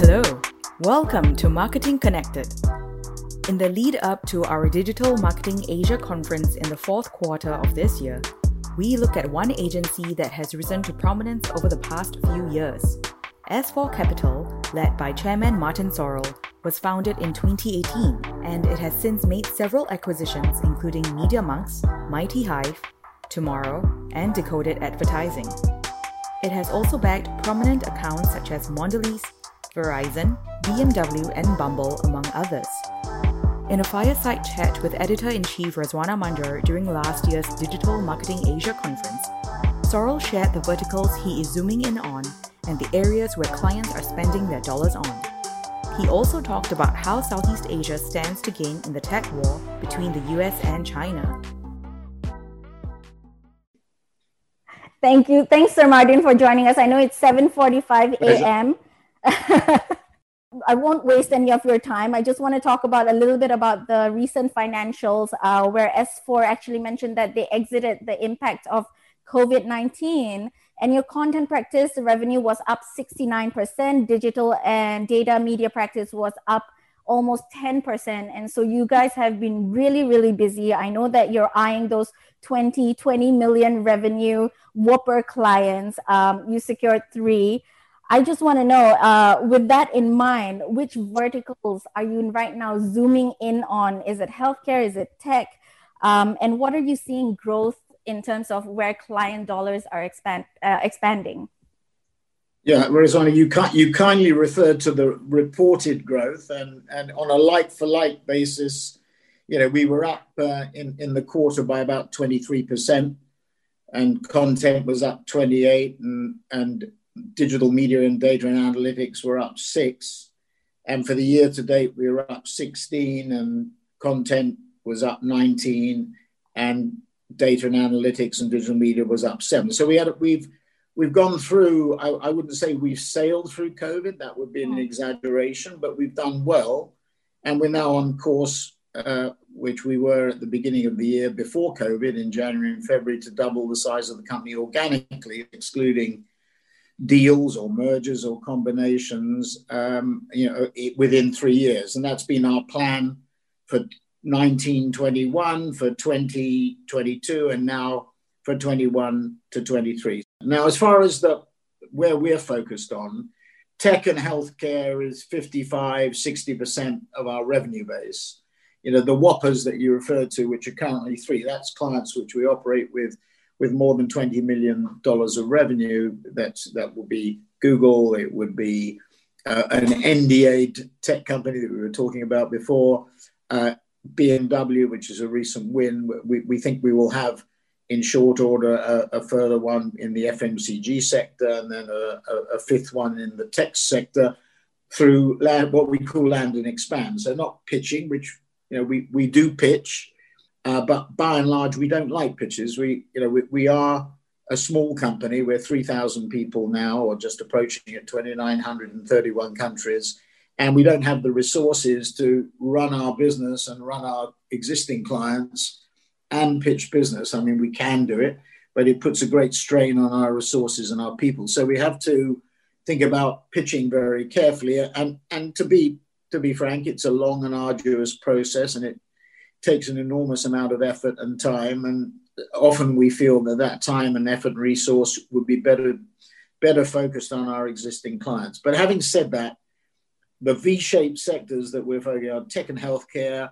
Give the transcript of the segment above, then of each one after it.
Hello, welcome to Marketing Connected. In the lead up to our Digital Marketing Asia conference in the fourth quarter of this year, we look at one agency that has risen to prominence over the past few years. S4 Capital, led by Chairman Martin Sorrell, was founded in 2018 and it has since made several acquisitions including Media Monks, Mighty Hive, Tomorrow, and Decoded Advertising. It has also backed prominent accounts such as Mondelez, Verizon, BMW, and Bumble, among others. In a fireside chat with editor in chief Rezwana Manjur during last year's Digital Marketing Asia conference, Sorrell shared the verticals he is zooming in on and the areas where clients are spending their dollars on. He also talked about how Southeast Asia stands to gain in the tech war between the US and China. Thank you. Thanks, Sir Martin, for joining us. I know it's 7:45 a.m. I won't waste any of your time. I just want to talk about a little bit about the recent financials, uh, where S4 actually mentioned that they exited the impact of COVID 19. And your content practice revenue was up 69%, digital and data media practice was up almost 10%. And so you guys have been really, really busy. I know that you're eyeing those 20, 20 million revenue Whopper clients. Um, you secured three. I just want to know, uh, with that in mind, which verticals are you right now zooming in on? Is it healthcare? Is it tech? Um, and what are you seeing growth in terms of where client dollars are expand, uh, expanding? Yeah, Rezwana, you you kindly referred to the reported growth, and and on a like for like basis, you know, we were up uh, in in the quarter by about twenty three percent, and content was up twenty eight, and and digital media and data and analytics were up six. And for the year to date, we were up 16 and content was up 19 and data and analytics and digital media was up seven. So we had, we've, we've gone through, I, I wouldn't say we've sailed through COVID, that would be an hmm. exaggeration, but we've done well. And we're now on course, uh, which we were at the beginning of the year before COVID in January and February to double the size of the company organically, excluding deals or mergers or combinations, um, you know, within three years, and that's been our plan for 1921, for 2022, and now for 21 to 23. Now, as far as the where we're focused on, tech and healthcare is 55, 60% of our revenue base. You know, the whoppers that you referred to, which are currently three, that's clients which we operate with with more than $20 million of revenue. That, that would be Google, it would be uh, an NDA tech company that we were talking about before, uh, BMW, which is a recent win. We, we think we will have in short order a, a further one in the FMCG sector and then a, a, a fifth one in the tech sector through land, what we call land and expand. So not pitching, which you know we, we do pitch, uh, but by and large, we don't like pitches. We, you know, we, we are a small company. We're 3,000 people now, or just approaching it, 2,931 countries. And we don't have the resources to run our business and run our existing clients and pitch business. I mean, we can do it, but it puts a great strain on our resources and our people. So we have to think about pitching very carefully. And, and to be to be frank, it's a long and arduous process, and it takes an enormous amount of effort and time. And often we feel that that time and effort and resource would be better, better focused on our existing clients. But having said that, the V-shaped sectors that we're focusing on, tech and healthcare,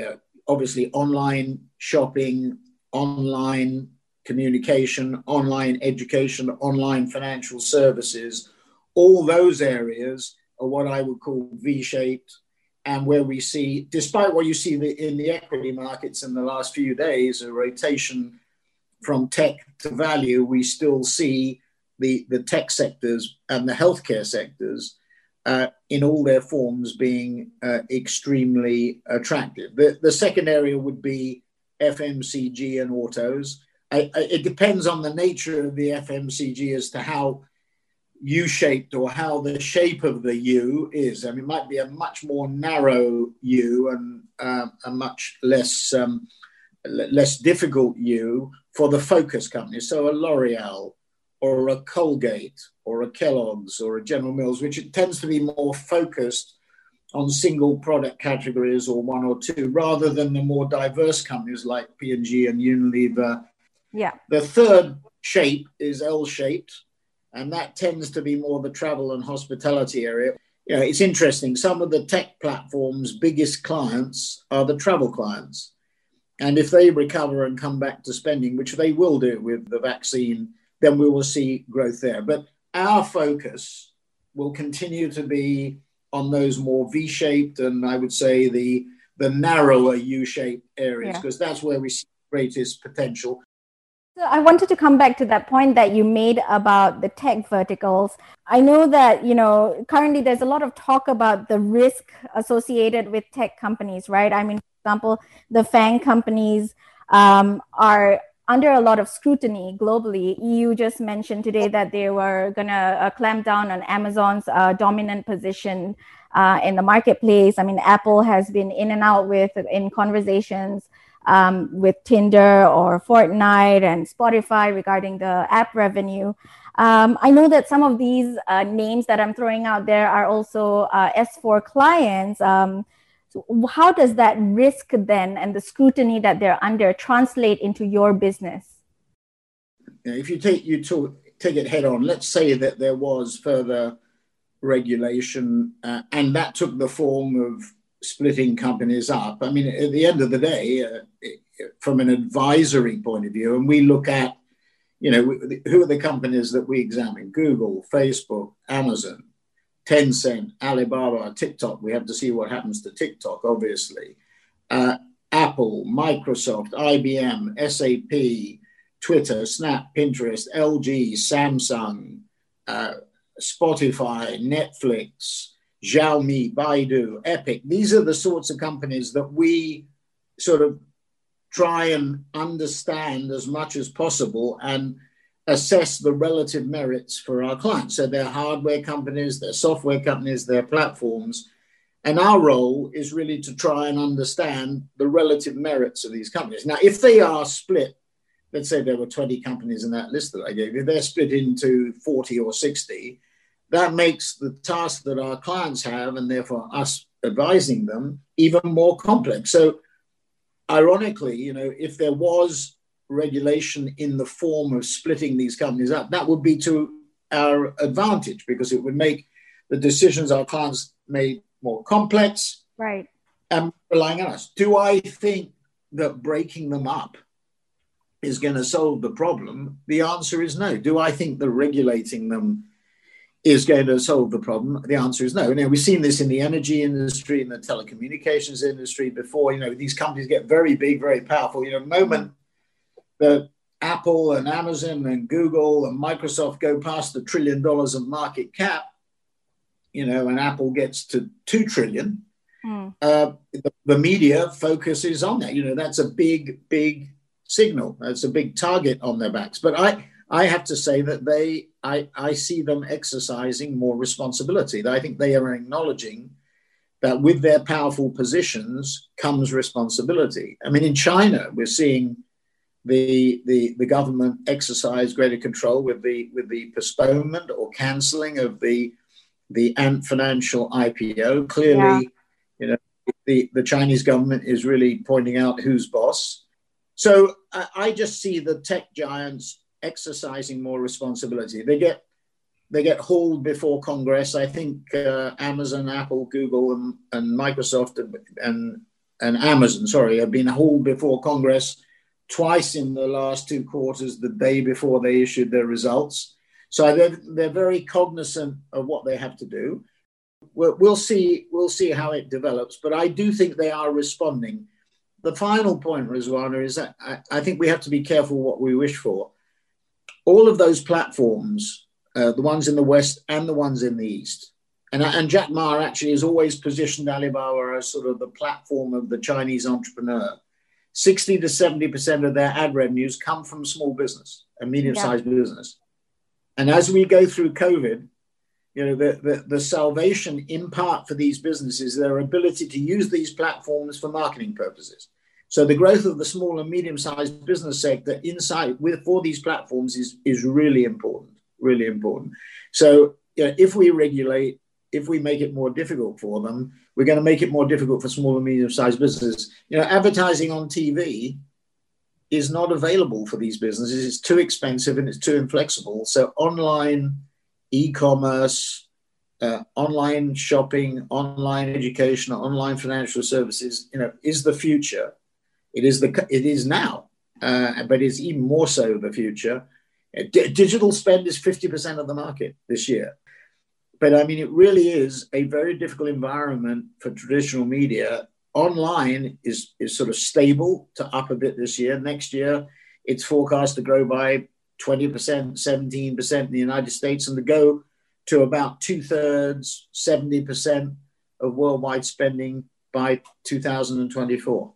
uh, obviously online shopping, online communication, online education, online financial services, all those areas are what I would call V-shaped and where we see, despite what you see in the equity markets in the last few days, a rotation from tech to value, we still see the, the tech sectors and the healthcare sectors uh, in all their forms being uh, extremely attractive. The, the second area would be FMCG and autos. I, I, it depends on the nature of the FMCG as to how U-shaped or how the shape of the U is. I mean, it might be a much more narrow U and uh, a much less um, less difficult U for the focus company. So a L'Oreal or a Colgate or a Kellogg's or a General Mills, which it tends to be more focused on single product categories or one or two, rather than the more diverse companies like P&G and Unilever. Yeah. The third shape is L-shaped, and that tends to be more the travel and hospitality area. You know, it's interesting. Some of the tech platforms' biggest clients are the travel clients. And if they recover and come back to spending, which they will do with the vaccine, then we will see growth there. But our focus will continue to be on those more V-shaped and I would say the the narrower U-shaped areas because yeah. that's where we see greatest potential. So I wanted to come back to that point that you made about the tech verticals. I know that, you know, currently there's a lot of talk about the risk associated with tech companies, right? I mean, for example, the FANG companies um, are under a lot of scrutiny globally. EU just mentioned today that they were going to uh, clamp down on Amazon's uh, dominant position uh, in the marketplace. I mean, Apple has been in and out with in conversations um, with Tinder or Fortnite and Spotify regarding the app revenue. Um, I know that some of these uh, names that I'm throwing out there are also uh, S4 clients. Um, how does that risk then and the scrutiny that they're under translate into your business? If you take you to, take it head on, let's say that there was further regulation uh, and that took the form of splitting companies up. I mean, at the end of the day, uh, from an advisory point of view, and we look at, you know, who are the companies that we examine? Google, Facebook, Amazon. Tencent, Alibaba, TikTok. We have to see what happens to TikTok, obviously. Uh, Apple, Microsoft, IBM, SAP, Twitter, Snap, Pinterest, LG, Samsung, uh, Spotify, Netflix, Xiaomi, Baidu, Epic. These are the sorts of companies that we sort of try and understand as much as possible and assess the relative merits for our clients. So they're hardware companies, they're software companies, they're platforms. And our role is really to try and understand the relative merits of these companies. Now, if they are split, let's say there were 20 companies in that list that I gave you, they're split into 40 or 60, that makes the task that our clients have and therefore us advising them even more complex. So, ironically, you know, if there was regulation in the form of splitting these companies up, that would be to our advantage because it would make the decisions our clients made more complex. Right. And relying on us. Do I think that breaking them up is going to solve the problem? The answer is no. Do I think that regulating them is going to solve the problem? The answer is no. Now we've seen this in the energy industry, in the telecommunications industry before. You know, these companies get very big, very powerful. You know, moment that Apple and Amazon and Google and Microsoft go past the trillion dollars of market cap, you know, and Apple gets to two trillion, mm. uh, the, the, media focuses on that. You know, that's a big, big signal. That's a big target on their backs. But I, I have to say that they, I, I see them exercising more responsibility. I think they are acknowledging that with their powerful positions comes responsibility. I mean, in China, we're seeing the, the, the government exercise greater control with the, with the postponement or cancelling of the, the Ant Financial IPO. Clearly, yeah. you know, the, the Chinese government is really pointing out who's boss. So I, I just see the tech giants exercising more responsibility. They get they get hauled before Congress. I think uh, Amazon, Apple, Google, and, and Microsoft and and Amazon, sorry, have been hauled before Congress twice in the last two quarters, the day before they issued their results. So they're, they're very cognizant of what they have to do. We'll, see, we'll see how it develops, but I do think they are responding. The final point, Rizwana, is that I, I think we have to be careful what we wish for. All of those platforms, uh, the ones in the West and the ones in the East, and, and Jack Ma actually has always positioned Alibaba as sort of the platform of the Chinese entrepreneur 60 to 70% of their ad revenues come from small business and medium sized yeah. business. And as we go through COVID, you know, the, the, the, salvation in part for these businesses, their ability to use these platforms for marketing purposes. So the growth of the small and medium sized business sector inside with for these platforms is, is really important. really important. So you know, if we regulate, if we make it more difficult for them, we're going to make it more difficult for small and medium-sized businesses. You know, advertising on TV is not available for these businesses. It's too expensive and it's too inflexible. So online e-commerce, uh, online shopping, online education, online financial services, you know, is the future. It is the it is now, uh, but it's even more so the future. D- digital spend is fifty percent of the market this year, but I mean, it really is a very difficult environment for traditional media. Online is is sort of stable to up a bit this year. Next year, it's forecast to grow by 20%, 17% in the United States, and to go to about two thirds, 70% of worldwide spending by 2024.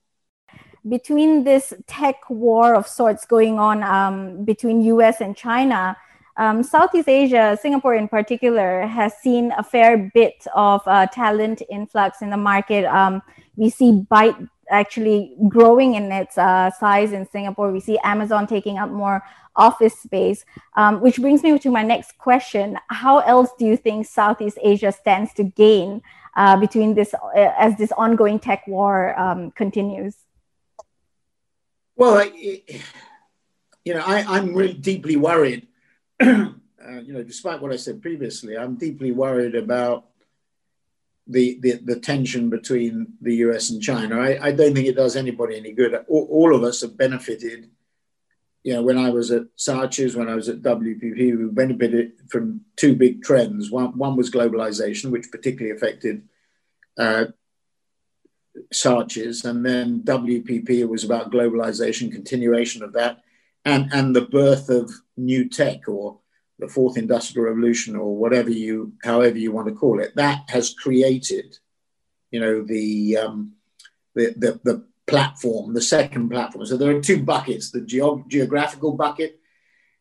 Between this tech war of sorts going on um, between US and China, um, Southeast Asia, Singapore in particular, has seen a fair bit of uh, talent influx in the market. Um, we see Byte actually growing in its uh, size in Singapore. We see Amazon taking up more office space, um, which brings me to my next question. How else do you think Southeast Asia stands to gain uh, between this uh, as this ongoing tech war um, continues? Well, you know, I, am really deeply worried. uh, you know, despite what I said previously, I'm deeply worried about the, the, the tension between the US and China. I, I don't think it does anybody any good. All, all, of us have benefited. You know, when I was at Saatchi's, when I was at WPP, we benefited from two big trends. One, one was globalization, which particularly affected uh, Saatchi's, and then WPP was about globalization, continuation of that, and, and the birth of new tech or the fourth industrial revolution or whatever you however you want to call it. That has created you know the um, the, the, the platform the second platform. So there are two buckets the geog- geographical bucket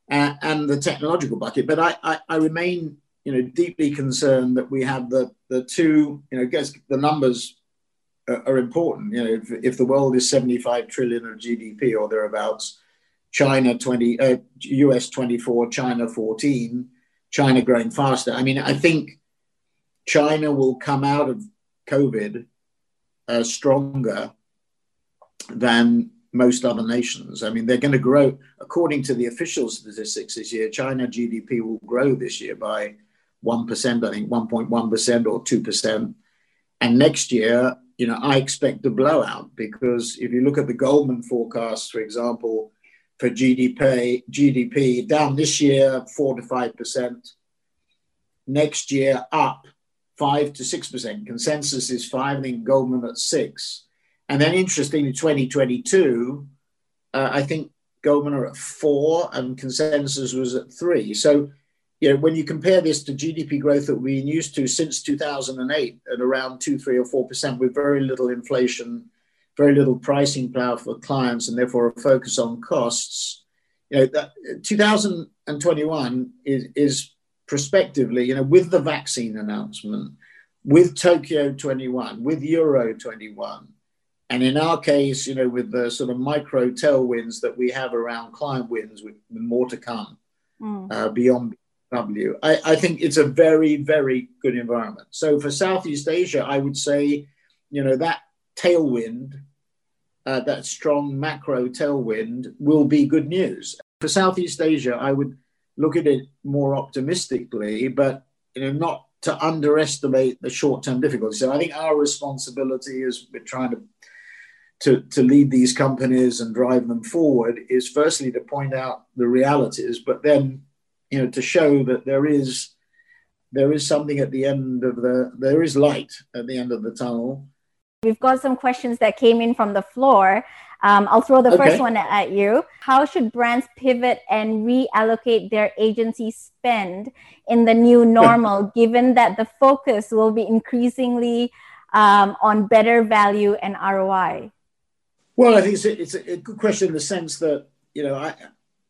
and, and, the technological bucket. But I, I, I remain you know deeply concerned that we have the the two you know guess the numbers are, important you know if, if the world is 75 trillion of gdp or thereabouts China 20, uh, US 24, China 14, China growing faster. I mean, I think China will come out of COVID uh, stronger than most other nations. I mean, they're going to grow, according to the official statistics this year, China GDP will grow this year by 1%, I think 1.1% or 2%. And next year, you know, I expect a blowout because if you look at the Goldman forecast, for example, for GDP, GDP down this year, four to five percent. Next year, up five to six percent. Consensus is five, and think Goldman at six. And then, interestingly, 2022, uh, I think Goldman are at four, and consensus was at three. So, you know, when you compare this to GDP growth that we've been used to since 2008 at around two, three, or four percent, with very little inflation very little pricing power for clients and therefore a focus on costs. You know, that 2021 is, is prospectively, you know, with the vaccine announcement, with Tokyo 21, with Euro 21, and in our case, you know, with the sort of micro tailwinds that we have around client wins, with, more to come mm. uh, beyond W, I, think it's a very, very good environment. So for Southeast Asia, I would say, you know, that tailwind uh, that strong macro tailwind will be good news. For Southeast Asia, I would look at it more optimistically, but you know, not to underestimate the short-term difficulties. So I think our responsibility as we're trying to, to, to lead these companies and drive them forward is firstly to point out the realities, but then you know to show that there is there is something at the end of the there is light at the end of the tunnel We've got some questions that came in from the floor. Um, I'll throw the okay. first one at you. How should brands pivot and reallocate their agency spend in the new normal, given that the focus will be increasingly um, on better value and ROI? Well, I think it's a, it's a good question in the sense that, you know, I,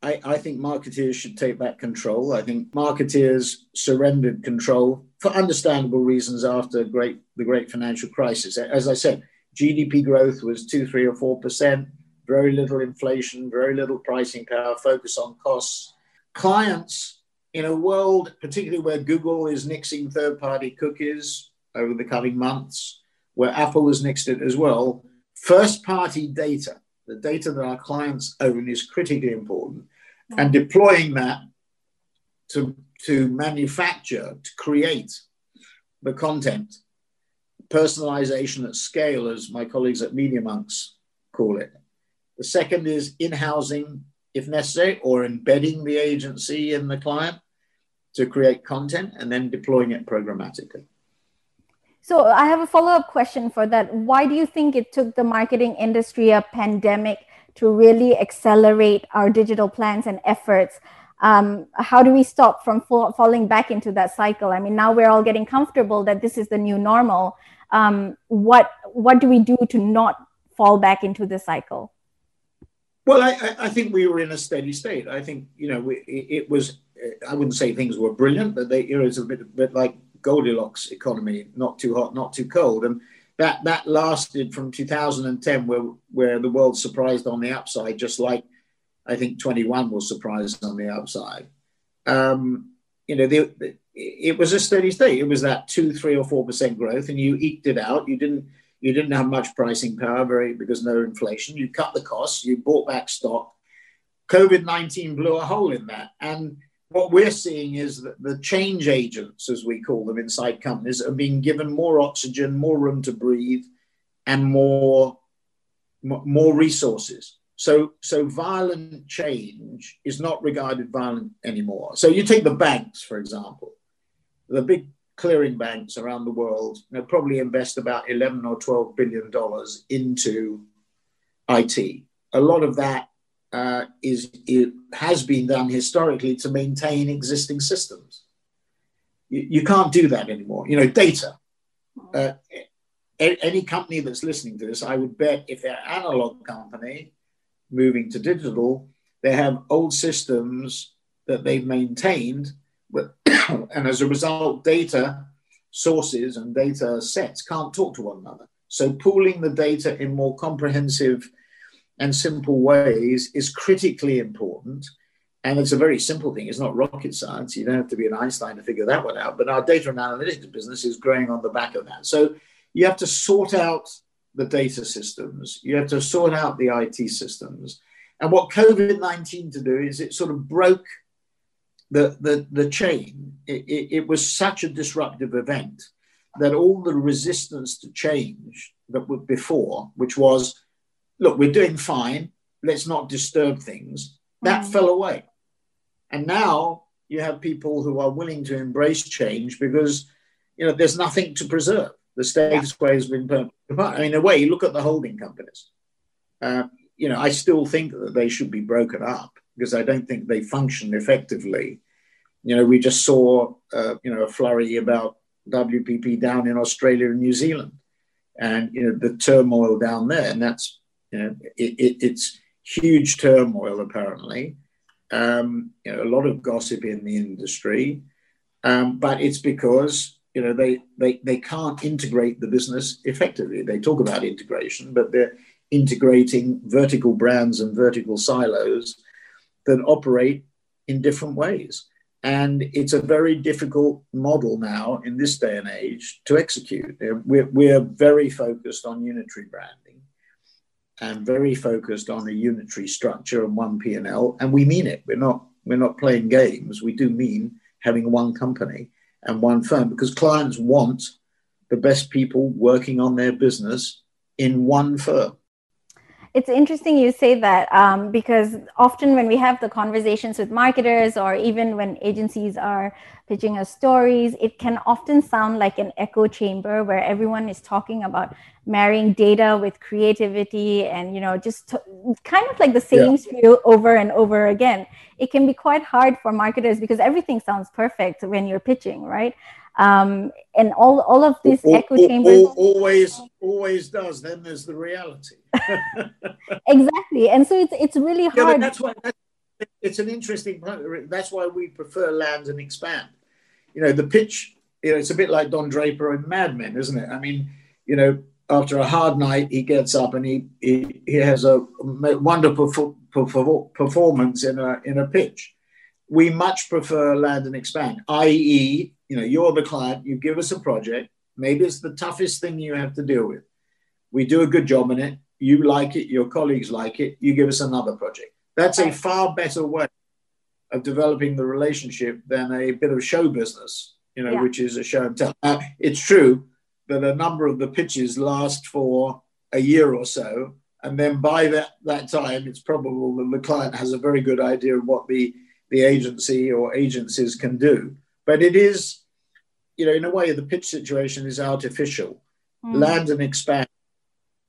I, I think marketeers should take back control. I think marketeers surrendered control for understandable reasons after great the great financial crisis. As I said, GDP growth was two, three, or four percent. Very little inflation, very little pricing power. Focus on costs. Clients in a world, particularly where Google is nixing third party cookies over the coming months, where Apple has nixed it as well, first party data, the data that our clients own, is critically important. And deploying that to, to manufacture, to create the content, personalization at scale, as my colleagues at Media Monks call it. The second is in housing if necessary, or embedding the agency in the client to create content and then deploying it programmatically. So I have a follow-up question for that. Why do you think it took the marketing industry a pandemic to really accelerate our digital plans and efforts? Um, how do we stop from fall, falling back into that cycle? I mean, now we're all getting comfortable that this is the new normal. Um, what what do we do to not fall back into the cycle? Well, I, I think we were in a steady state. I think you know we, it was. I wouldn't say things were brilliant, but they, it was a bit, a bit like Goldilocks economy, not too hot, not too cold, and that that lasted from 2010, where where the world surprised on the upside, just like I think 21 was surprised on the upside. Um, you know, the, the, it was a steady state. It was that two, three, or four percent growth, and you eked it out. You didn't you didn't have much pricing power, very because no inflation. You cut the costs. You bought back stock. COVID nineteen blew a hole in that, and what we're seeing is that the change agents, as we call them inside companies, are being given more oxygen, more room to breathe, and more more resources. So, so violent change is not regarded violent anymore. So you take the banks, for example, the big clearing banks around the world you know, probably invest about 11 or 12 billion dollars into IT. A lot of that uh, is it has been done historically to maintain existing systems. You, you can't do that anymore. You know, data. Uh, any company that's listening to this, I would bet if they're an analog company moving to digital, they have old systems that they've maintained but, and as a result, data sources and data sets can't talk to one another. So pooling the data in more comprehensive and simple ways is critically important. And it's a very simple thing. It's not rocket science. You don't have to be an Einstein to figure that one out. But our data and analytics business is growing on the back of that. So you have to sort out the data systems. You have to sort out the IT systems. And what COVID 19 to do is it sort of broke the, the, the chain, it, it, it, was such a disruptive event that all the resistance to change that were before, which was, look, we're doing fine, let's not disturb things, that mm. fell away. And now you have people who are willing to embrace change because, you know, there's nothing to preserve. The status quo has been permanent. I mean, in a way, you look at the holding companies. Uh, you know, I still think that they should be broken up because I don't think they function effectively. You know, we just saw, uh, you know, a flurry about WPP down in Australia and New Zealand, and you know the turmoil down there, and that's know it, it, it's huge turmoil apparently. Um, you know, a lot of gossip in the industry, um, but it's because you know they, they they can't integrate the business effectively. They talk about integration, but they're integrating vertical brands and vertical silos that operate in different ways. And it's a very difficult model now in this day and age to execute. We're, we're very focused on unitary branding and very focused on a unitary structure and one P&L. And we mean it. We're not, we're not playing games. We do mean having one company and one firm because clients want the best people working on their business in one firm it's interesting you say that um, because often when we have the conversations with marketers or even when agencies are pitching us stories, it can often sound like an echo chamber where everyone is talking about marrying data with creativity and you know just to, kind of like the same yeah. spiel over and over again. It can be quite hard for marketers because everything sounds perfect when you're pitching, right? um, and all all of these echo chambers always always does. Then there's the reality. exactly, and so it's it's really hard. Yeah, that's why that's, it's an interesting. That's why we prefer land and expand. You know, the pitch. You know, it's a bit like Don Draper in Mad Men, isn't it? I mean, you know, after a hard night, he gets up and he he, he has a wonderful performance in a in a pitch we much prefer land and expand, i.e., you know, you're the client, you give us a project, maybe it's the toughest thing you have to deal with. We do a good job in it, you like it, your colleagues like it, you give us another project. That's a far better way of developing the relationship than a bit of show business, you know, yeah. which is a show and tell. It's true that a number of the pitches last for a year or so, and then by that, that time, it's probable that the client has a very good idea of what the, the agency or agencies can do. But it is, you know, in a way, the pitch situation is artificial. Mm. Land and expand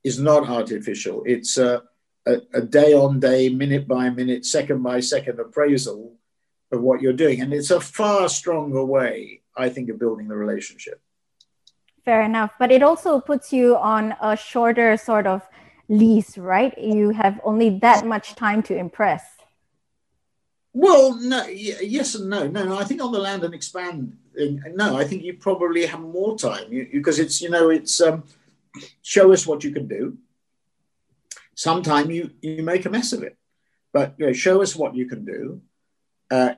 is not artificial. It's a, a, a day on day, minute by minute, second by second appraisal of what you're doing. And it's a far stronger way, I think, of building the relationship. Fair enough. But it also puts you on a shorter sort of lease, right? You have only that much time to impress. Well, no, yes and no. No, no. I think on the land and expand, no, I think you probably have more time because it's you know it's um, show us what you can do. Sometimes you you make a mess of it, but you know, show us what you can do. Uh,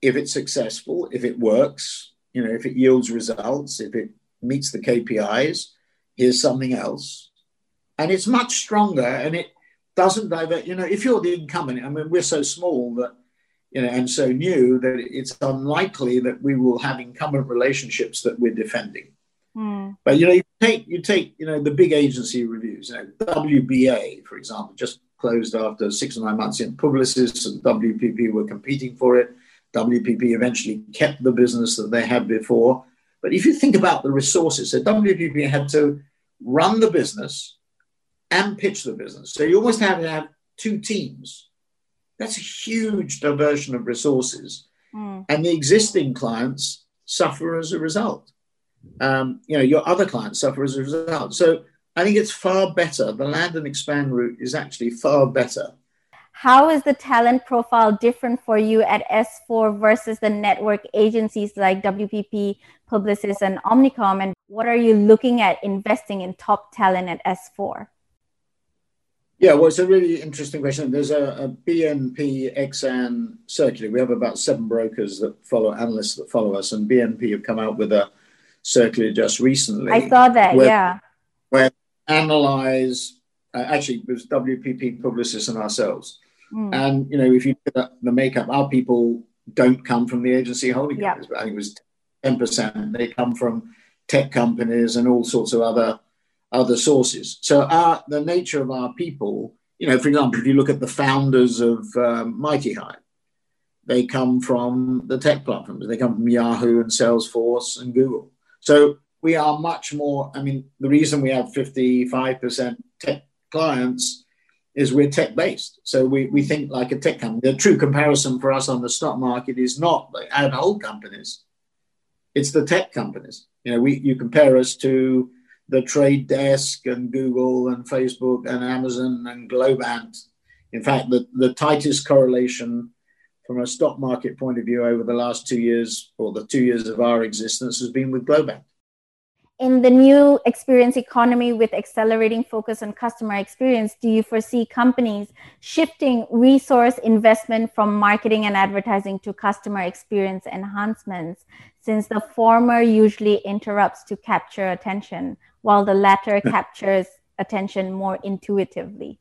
if it's successful, if it works, you know, if it yields results, if it meets the KPIs, here's something else, and it's much stronger and it doesn't divert. You know, if you're the incumbent, I mean, we're so small that you know, and so new that it's unlikely that we will have incumbent relationships that we're defending. Mm. But you know, take you take you know the big agency reviews. You know, WBA, for example, just closed after six or nine months in Publicis, and WPP were competing for it. WPP eventually kept the business that they had before. But if you think about the resources, so WPP had to run the business and pitch the business. So you almost have to have two teams that's a huge diversion of resources. Mm. And the existing clients suffer as a result. Um, you know, your other clients suffer as a result. So I think it's far better. The land and expand route is actually far better. How is the talent profile different for you at S4 versus the network agencies like WPP, Publicis, and Omnicom? And what are you looking at investing in top talent at S4? Yeah, well, it's a really interesting question. There's a, a BNP Exane circular. We have about seven brokers that follow, analysts that follow us, and BNP have come out with a circular just recently. I saw that, where, yeah. Where analyze, uh, actually, it was WPP, Publicis and ourselves. Mm. And, you know, if you look at the makeup, our people don't come from the agency holding companies, but I think it was 10%. They come from tech companies and all sorts of other other sources. So our, the nature of our people, you know, for example, if you look at the founders of um, MightyHive, they come from the tech platforms. They come from Yahoo and Salesforce and Google. So we are much more, I mean, the reason we have 55% tech clients is we're tech based. So we, we think like a tech company. The true comparison for us on the stock market is not the ad old companies. It's the tech companies. You know, we you compare us to the Trade Desk and Google and Facebook and Amazon and Globant. In fact, the, the tightest correlation from a stock market point of view over the last two years or the two years of our existence has been with Globant. In the new experience economy with accelerating focus on customer experience, do you foresee companies shifting resource investment from marketing and advertising to customer experience enhancements, since the former usually interrupts to capture attention? while the latter captures attention more intuitively?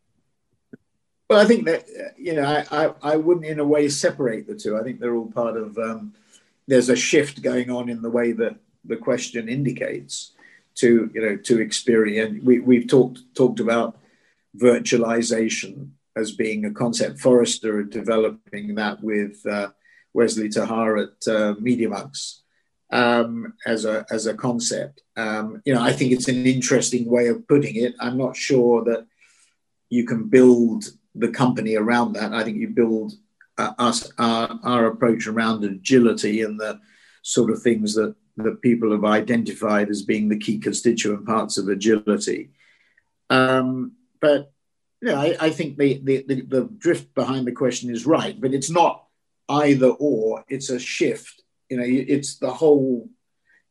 Well, I think that you know, I, I, I, wouldn't in a way separate the two. I think they're all part of. Um, there's a shift going on in the way that the question indicates to you know to experience. We we've talked talked about virtualization as being a concept. Forrester developing that with uh, Wesley Ter Haar at uh, MediaMonks um, as a as a concept. Um, you know, I think it's an interesting way of putting it. I'm not sure that you can build the company around that. I think you build uh, us our, our approach around agility and the sort of things that that people have identified as being the key constituent parts of agility. Um, but know, I, I think the, the, the, the drift behind the question is right, but it's not either or, it's a shift you know, it's the whole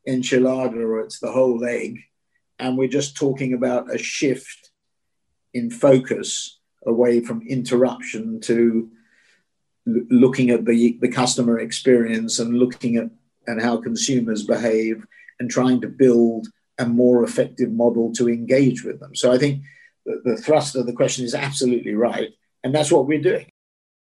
enchilada or it's the whole egg. And we're just talking about a shift in focus away from interruption to l- looking at the, the customer experience and looking at and how consumers behave and trying to build a more effective model to engage with them. So I think the, the thrust of the question is absolutely right. And that's what we're doing.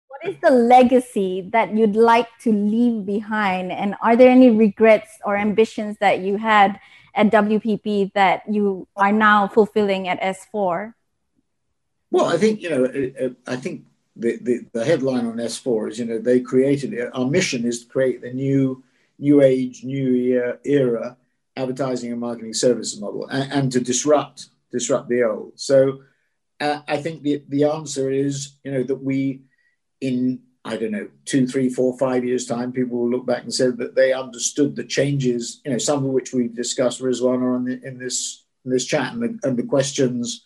What is the legacy that you'd like to leave behind? And are there any regrets or ambitions that you had at WPP that you are now fulfilling at S4? Well, I think, you know, uh, uh, I think the, the, the headline on S4 is, you know, they created it. Our mission is to create the new, new age, new era, era advertising and marketing services model and, and to disrupt, disrupt the old. So uh, I think the, the answer is, you know, that we, in I don't know, two, three, four, five years' time, people will look back and say that they understood the changes, you know, some of which we've discussed, Rizwana, in this in this chat, and the, and the questions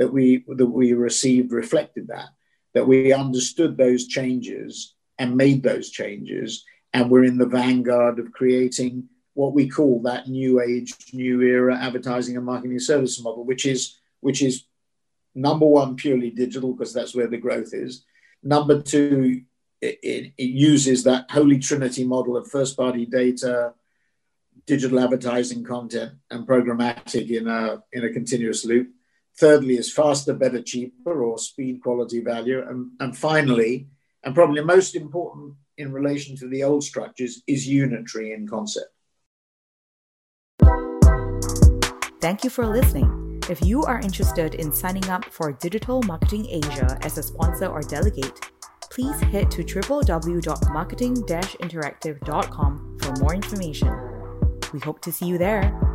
that we that we received reflected that that we understood those changes and made those changes, and we're in the vanguard of creating what we call that new age, new era advertising and marketing service model, which is which is number one purely digital because that's where the growth is. Number two, it, it, uses that holy trinity model of first party data, digital advertising content, and programmatic in a, in a continuous loop. Thirdly, is faster, better, cheaper, or speed, quality, value. And, and finally, and probably most important in relation to the old structures, is unitary in concept. Thank you for listening. If you are interested in signing up for Digital Marketing Asia as a sponsor or delegate, please head to www.marketing-interactive.com for more information. We hope to see you there.